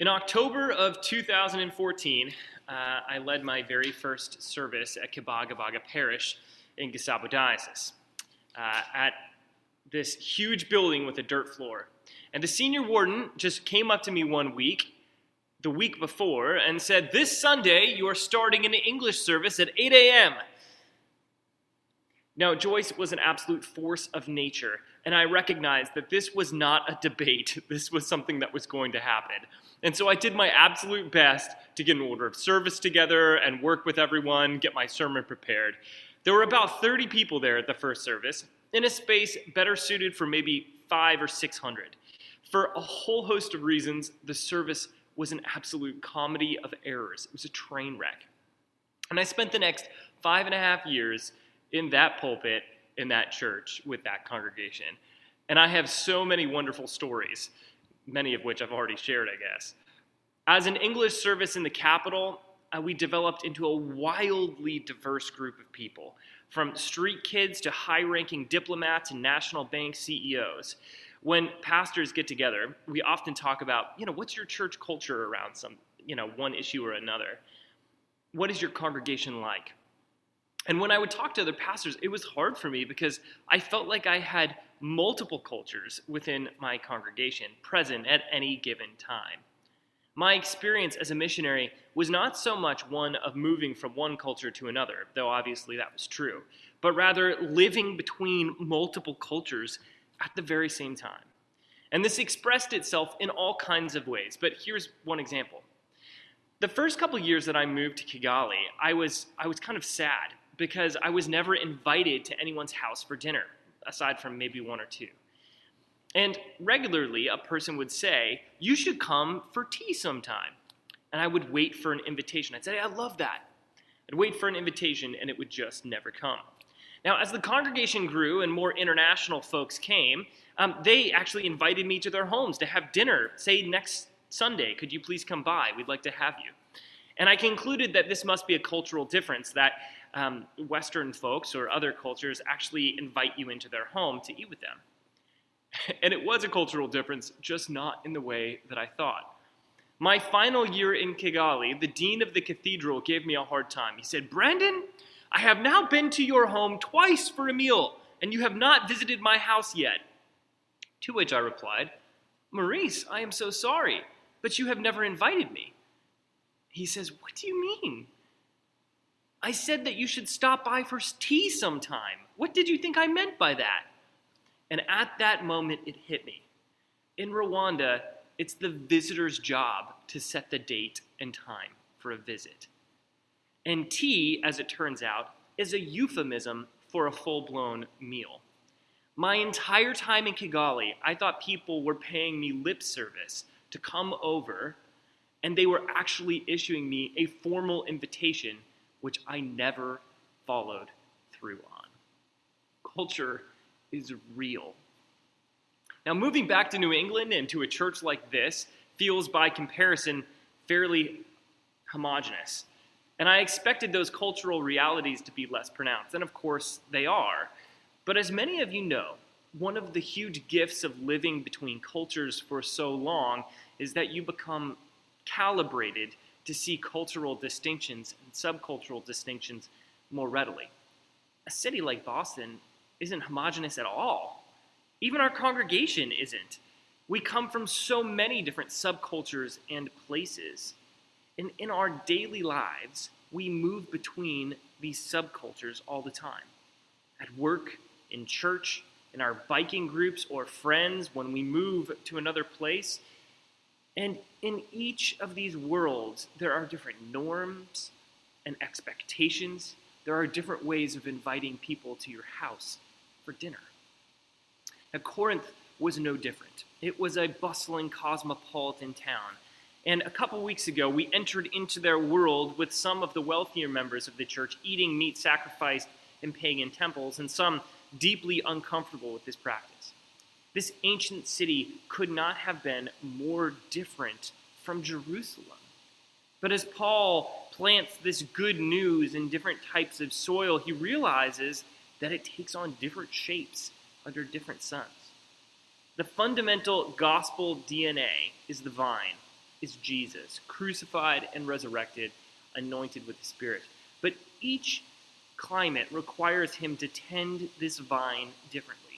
In October of 2014, uh, I led my very first service at Kibagabaga Parish in Gasabo Diocese uh, at this huge building with a dirt floor. And the senior warden just came up to me one week, the week before, and said, This Sunday you are starting an English service at 8 a.m. Now, Joyce was an absolute force of nature, and I recognized that this was not a debate. This was something that was going to happen. And so I did my absolute best to get an order of service together and work with everyone, get my sermon prepared. There were about 30 people there at the first service, in a space better suited for maybe five or 600. For a whole host of reasons, the service was an absolute comedy of errors. It was a train wreck. And I spent the next five and a half years in that pulpit, in that church, with that congregation. And I have so many wonderful stories, many of which I've already shared, I guess. As an English service in the capital, uh, we developed into a wildly diverse group of people, from street kids to high ranking diplomats and national bank CEOs. When pastors get together, we often talk about, you know, what's your church culture around some, you know, one issue or another? What is your congregation like? And when I would talk to other pastors, it was hard for me because I felt like I had multiple cultures within my congregation present at any given time. My experience as a missionary was not so much one of moving from one culture to another, though obviously that was true, but rather living between multiple cultures at the very same time. And this expressed itself in all kinds of ways, but here's one example. The first couple years that I moved to Kigali, I was, I was kind of sad because I was never invited to anyone's house for dinner, aside from maybe one or two. And regularly, a person would say, You should come for tea sometime. And I would wait for an invitation. I'd say, I love that. I'd wait for an invitation, and it would just never come. Now, as the congregation grew and more international folks came, um, they actually invited me to their homes to have dinner, say next Sunday. Could you please come by? We'd like to have you. And I concluded that this must be a cultural difference, that um, Western folks or other cultures actually invite you into their home to eat with them. And it was a cultural difference, just not in the way that I thought. My final year in Kigali, the dean of the cathedral gave me a hard time. He said, Brandon, I have now been to your home twice for a meal, and you have not visited my house yet. To which I replied, Maurice, I am so sorry, but you have never invited me. He says, What do you mean? I said that you should stop by for tea sometime. What did you think I meant by that? And at that moment, it hit me. In Rwanda, it's the visitor's job to set the date and time for a visit. And tea, as it turns out, is a euphemism for a full blown meal. My entire time in Kigali, I thought people were paying me lip service to come over, and they were actually issuing me a formal invitation which I never followed through on. Culture is real. Now, moving back to New England and to a church like this feels, by comparison, fairly homogenous. And I expected those cultural realities to be less pronounced, and of course they are. But as many of you know, one of the huge gifts of living between cultures for so long is that you become calibrated to see cultural distinctions and subcultural distinctions more readily. A city like Boston isn't homogenous at all. Even our congregation isn't. We come from so many different subcultures and places. And in our daily lives, we move between these subcultures all the time. At work, in church, in our biking groups or friends, when we move to another place, and in each of these worlds, there are different norms and expectations. There are different ways of inviting people to your house for dinner. Now, Corinth was no different. It was a bustling cosmopolitan town. And a couple weeks ago, we entered into their world with some of the wealthier members of the church eating meat sacrificed in pagan temples, and some deeply uncomfortable with this practice. This ancient city could not have been more different from Jerusalem. But as Paul plants this good news in different types of soil, he realizes that it takes on different shapes under different suns. The fundamental gospel DNA is the vine, is Jesus, crucified and resurrected, anointed with the Spirit. But each climate requires him to tend this vine differently.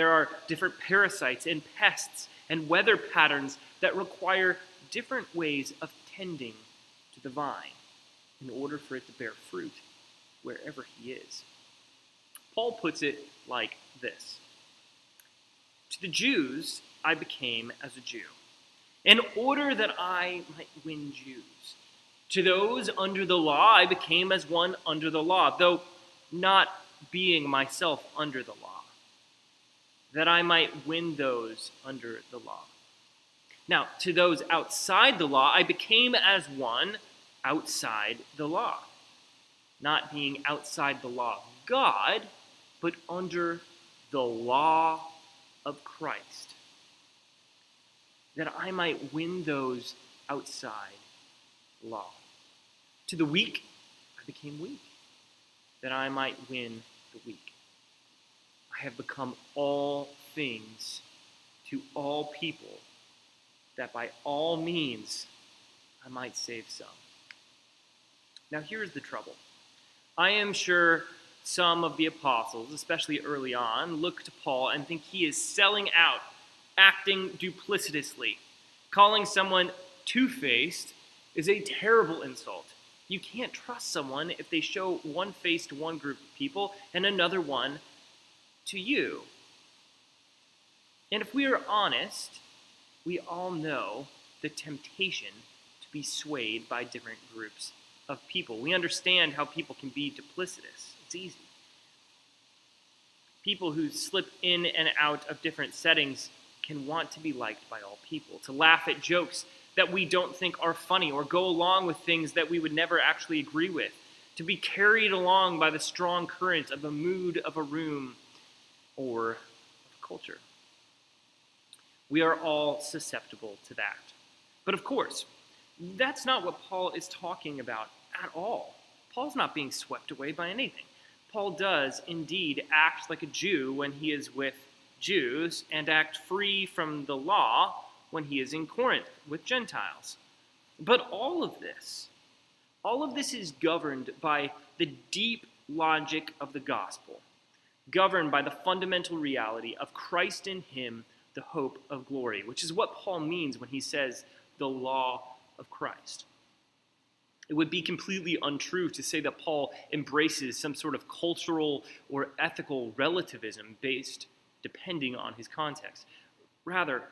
There are different parasites and pests and weather patterns that require different ways of tending to the vine in order for it to bear fruit wherever he is. Paul puts it like this To the Jews, I became as a Jew, in order that I might win Jews. To those under the law, I became as one under the law, though not being myself under the law, that I might win those under the law. Now, to those outside the law, I became as one outside the law, not being outside the law of God, but under the law of Christ, that I might win those outside law. To the weak, I became weak, that I might win the weak. I have become all things to all people, that by all means I might save some. Now, here's the trouble. I am sure some of the apostles, especially early on, look to Paul and think he is selling out, acting duplicitously. Calling someone two faced is a terrible insult. You can't trust someone if they show one face to one group of people and another one to you. And if we are honest, we all know the temptation to be swayed by different groups of people. We understand how people can be duplicitous. It's easy. People who slip in and out of different settings can want to be liked by all people, to laugh at jokes that we don't think are funny, or go along with things that we would never actually agree with, to be carried along by the strong current of the mood of a room or culture. We are all susceptible to that. But of course, that's not what Paul is talking about at all. Paul's not being swept away by anything. Paul does indeed act like a Jew when he is with Jews and act free from the law when he is in Corinth with Gentiles. But all of this, all of this is governed by the deep logic of the gospel, governed by the fundamental reality of Christ in him, the hope of glory, which is what Paul means when he says the law of Christ. It would be completely untrue to say that Paul embraces some sort of cultural or ethical relativism based depending on his context. Rather,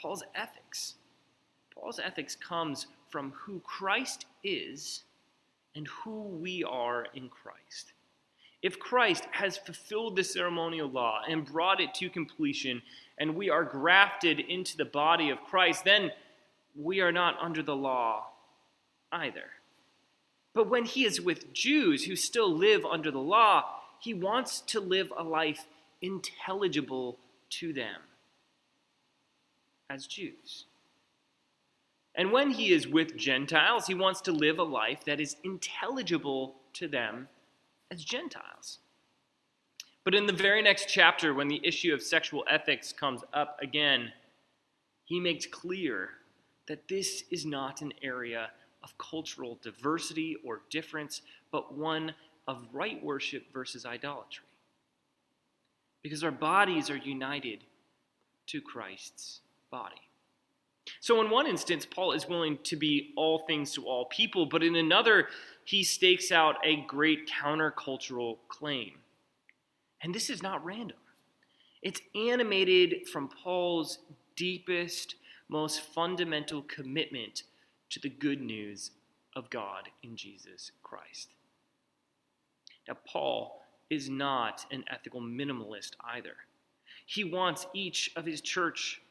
Paul's ethics, Paul's ethics comes from who Christ is and who we are in Christ. If Christ has fulfilled the ceremonial law and brought it to completion, and we are grafted into the body of Christ, then we are not under the law either. But when he is with Jews who still live under the law, he wants to live a life intelligible to them as Jews. And when he is with Gentiles, he wants to live a life that is intelligible to them as Gentiles. But in the very next chapter, when the issue of sexual ethics comes up again, he makes clear that this is not an area of cultural diversity or difference, but one of right worship versus idolatry. Because our bodies are united to Christ's body. So, in one instance, Paul is willing to be all things to all people, but in another, he stakes out a great countercultural claim. And this is not random, it's animated from Paul's deepest, most fundamental commitment to the good news of God in Jesus Christ. Now, Paul is not an ethical minimalist either. He wants each of his church,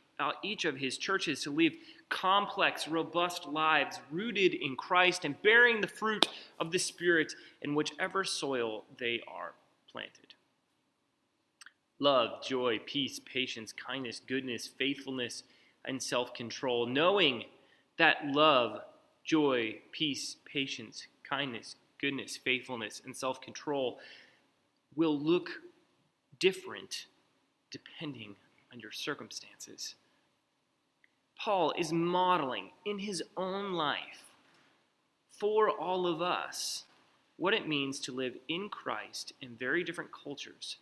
each of his churches to live complex, robust lives rooted in Christ and bearing the fruit of the Spirit in whichever soil they are planted. Love, joy, peace, patience, kindness, goodness, faithfulness, and self control, knowing that love, joy, peace, patience, kindness, goodness, faithfulness, and self control will look different depending on your circumstances. Paul is modeling in his own life for all of us what it means to live in Christ in very different cultures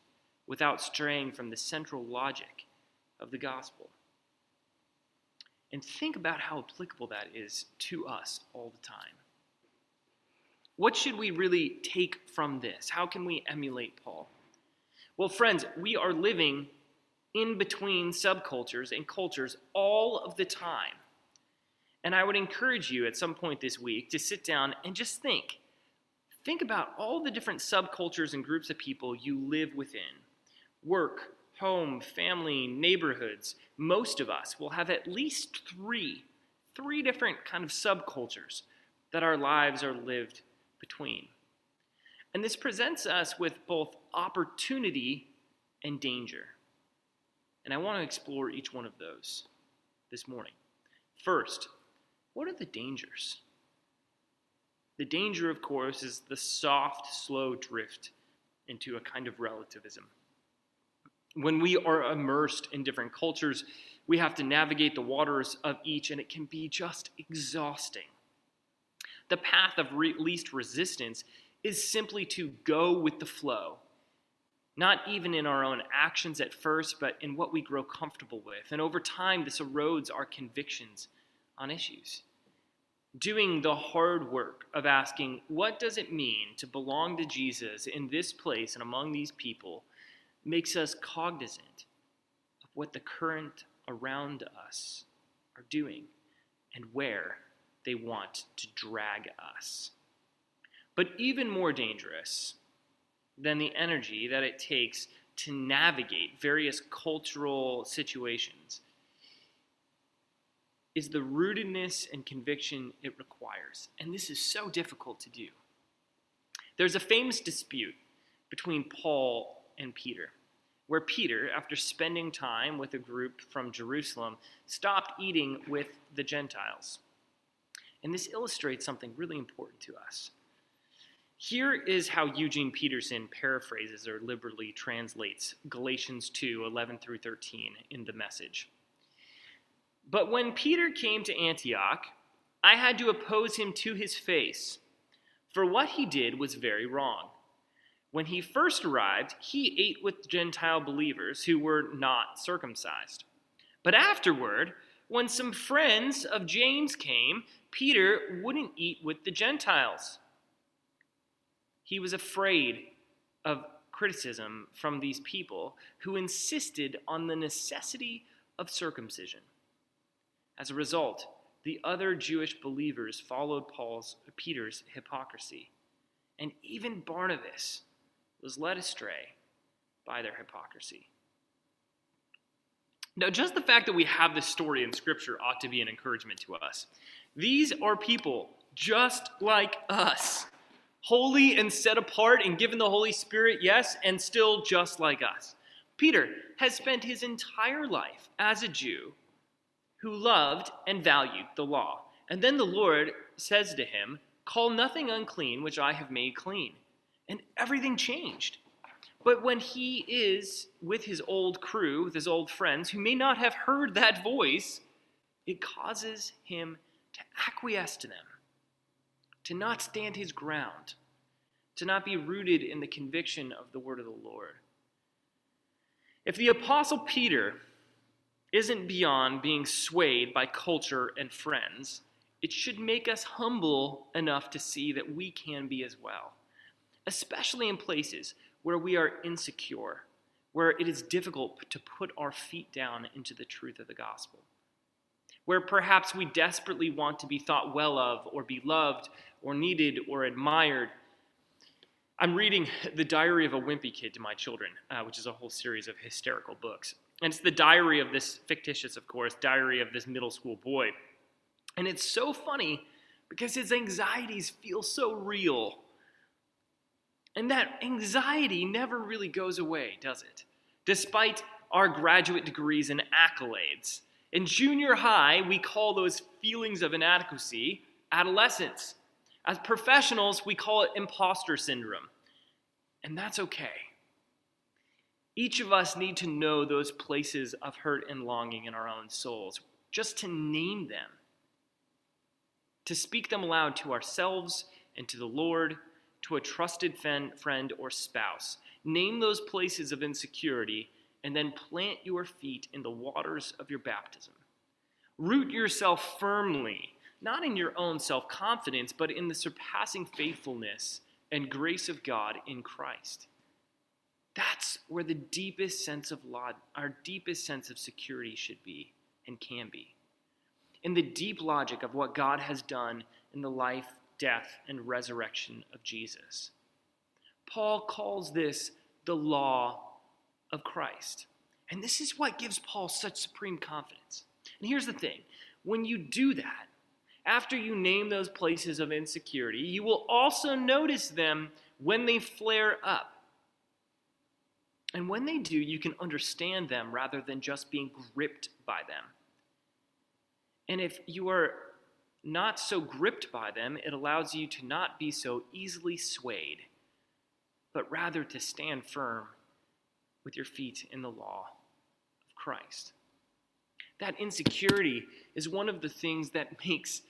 without straying from the central logic of the gospel. And think about how applicable that is to us all the time. What should we really take from this? How can we emulate Paul? Well, friends, we are living in between subcultures and cultures all of the time. And I would encourage you at some point this week to sit down and just think. Think about all the different subcultures and groups of people you live within work, home, family, neighborhoods. Most of us will have at least three, three different kind of subcultures that our lives are lived between. And this presents us with both opportunity and danger. And I want to explore each one of those this morning. First, what are the dangers? The danger, of course, is the soft, slow drift into a kind of relativism. When we are immersed in different cultures, we have to navigate the waters of each, and it can be just exhausting. The path of re- least resistance is simply to go with the flow, not even in our own actions at first, but in what we grow comfortable with. And over time, this erodes our convictions on issues. Doing the hard work of asking, what does it mean to belong to Jesus in this place and among these people, makes us cognizant of what the current around us are doing and where they want to drag us. But even more dangerous than the energy that it takes to navigate various cultural situations is the rootedness and conviction it requires. And this is so difficult to do. There's a famous dispute between Paul and Peter, where Peter, after spending time with a group from Jerusalem, stopped eating with the Gentiles. And this illustrates something really important to us. Here is how Eugene Peterson paraphrases or liberally translates Galatians 2 11 through 13 in the message. But when Peter came to Antioch, I had to oppose him to his face, for what he did was very wrong. When he first arrived, he ate with Gentile believers who were not circumcised. But afterward, when some friends of James came, Peter wouldn't eat with the Gentiles. He was afraid of criticism from these people who insisted on the necessity of circumcision. As a result, the other Jewish believers followed Paul's Peter's hypocrisy, and even Barnabas was led astray by their hypocrisy. Now, just the fact that we have this story in Scripture ought to be an encouragement to us. These are people just like us, holy and set apart and given the Holy Spirit, yes, and still just like us. Peter has spent his entire life as a Jew who loved and valued the law. And then the Lord says to him, Call nothing unclean which I have made clean. And everything changed. But when he is with his old crew, with his old friends, who may not have heard that voice, it causes him to acquiesce to them, to not stand his ground, to not be rooted in the conviction of the word of the Lord. If the Apostle Peter isn't beyond being swayed by culture and friends, it should make us humble enough to see that we can be as well, especially in places where we are insecure, where it is difficult to put our feet down into the truth of the gospel, where perhaps we desperately want to be thought well of, or be loved, or needed, or admired. I'm reading The Diary of a Wimpy Kid to my children, uh, which is a whole series of hysterical books. And it's the diary of this fictitious, of course, diary of this middle school boy. And it's so funny because his anxieties feel so real. And that anxiety never really goes away, does it? Despite our graduate degrees and accolades. In junior high, we call those feelings of inadequacy adolescence. As professionals, we call it imposter syndrome. And that's okay. Each of us need to know those places of hurt and longing in our own souls. just to name them, to speak them aloud to ourselves and to the Lord, to a trusted friend or spouse. Name those places of insecurity and then plant your feet in the waters of your baptism. Root yourself firmly, not in your own self confidence, but in the surpassing faithfulness and grace of God in Christ. That's where the deepest sense of law, our deepest sense of security should be and can be. In the deep logic of what God has done in the life, death, and resurrection of Jesus. Paul calls this the law of Christ. And this is what gives Paul such supreme confidence. And here's the thing when you do that, after you name those places of insecurity, you will also notice them when they flare up. And when they do, you can understand them rather than just being gripped by them. And if you are not so gripped by them, it allows you to not be so easily swayed, but rather to stand firm with your feet in the law of Christ. That insecurity is one of the things that makes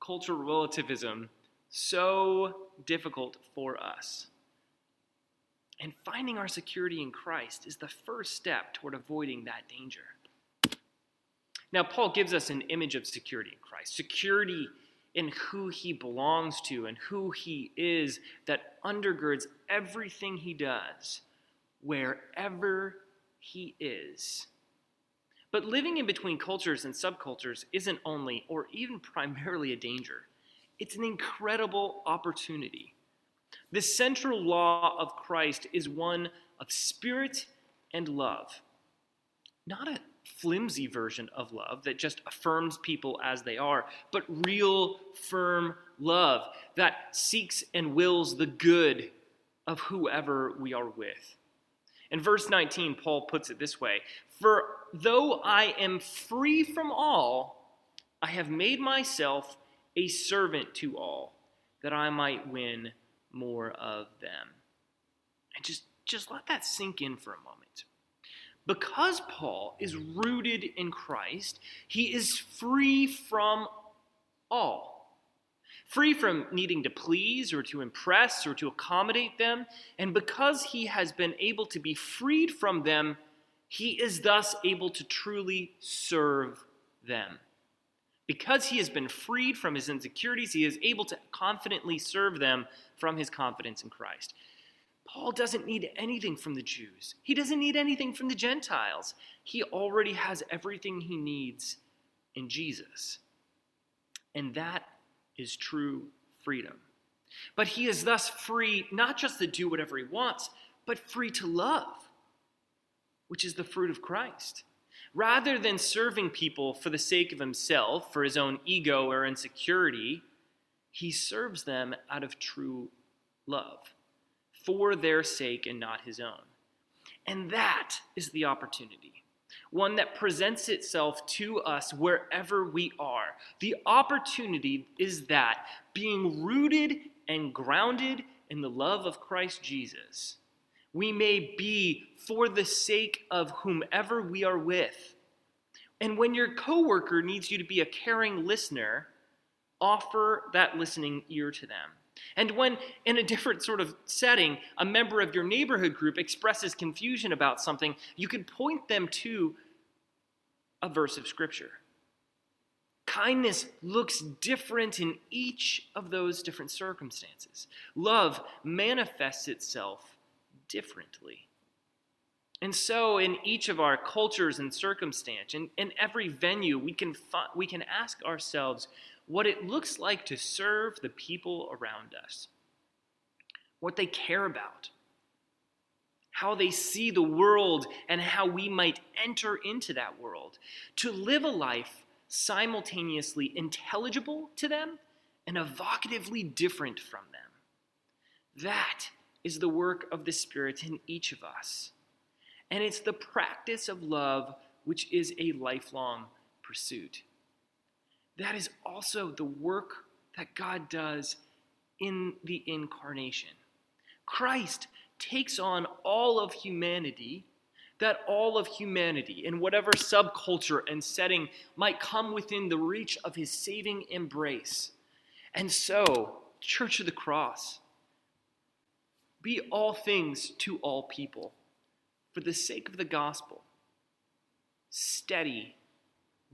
cultural relativism so difficult for us. And finding our security in Christ is the first step toward avoiding that danger. Now, Paul gives us an image of security in Christ security in who he belongs to and who he is that undergirds everything he does, wherever he is. But living in between cultures and subcultures isn't only or even primarily a danger, it's an incredible opportunity. The central law of Christ is one of spirit and love, not a flimsy version of love that just affirms people as they are, but real, firm love that seeks and wills the good of whoever we are with. In verse 19, Paul puts it this way For though I am free from all, I have made myself a servant to all, that I might win more of them. And just, just let that sink in for a moment. Because Paul is rooted in Christ, he is free from all. Free from needing to please or to impress or to accommodate them. And because he has been able to be freed from them, he is thus able to truly serve them. Because he has been freed from his insecurities, he is able to confidently serve them from his confidence in Christ. Paul doesn't need anything from the Jews, he doesn't need anything from the Gentiles. He already has everything he needs in Jesus. And that is true freedom. But he is thus free not just to do whatever he wants, but free to love, which is the fruit of Christ. Rather than serving people for the sake of himself, for his own ego or insecurity, he serves them out of true love, for their sake and not his own. And that is the opportunity, one that presents itself to us wherever we are. The opportunity is that being rooted and grounded in the love of Christ Jesus we may be for the sake of whomever we are with. And when your coworker needs you to be a caring listener, offer that listening ear to them. And when, in a different sort of setting, a member of your neighborhood group expresses confusion about something, you can point them to a verse of Scripture. Kindness looks different in each of those different circumstances. Love manifests itself differently. And so, in each of our cultures and circumstance, in, in every venue, we can, fi- we can ask ourselves what it looks like to serve the people around us, what they care about, how they see the world, and how we might enter into that world, to live a life simultaneously intelligible to them and evocatively different from them. That is the work of the Spirit in each of us. And it's the practice of love which is a lifelong pursuit. That is also the work that God does in the incarnation. Christ takes on all of humanity that all of humanity, in whatever subculture and setting, might come within the reach of his saving embrace. And so, Church of the Cross, be all things to all people for the sake of the gospel, steady,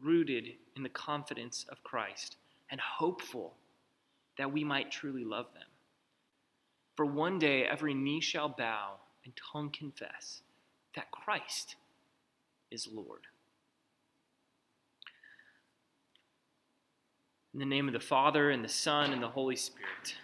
rooted in the confidence of Christ, and hopeful that we might truly love them. For one day every knee shall bow and tongue confess that Christ is Lord. In the name of the Father, and the Son, and the Holy Spirit.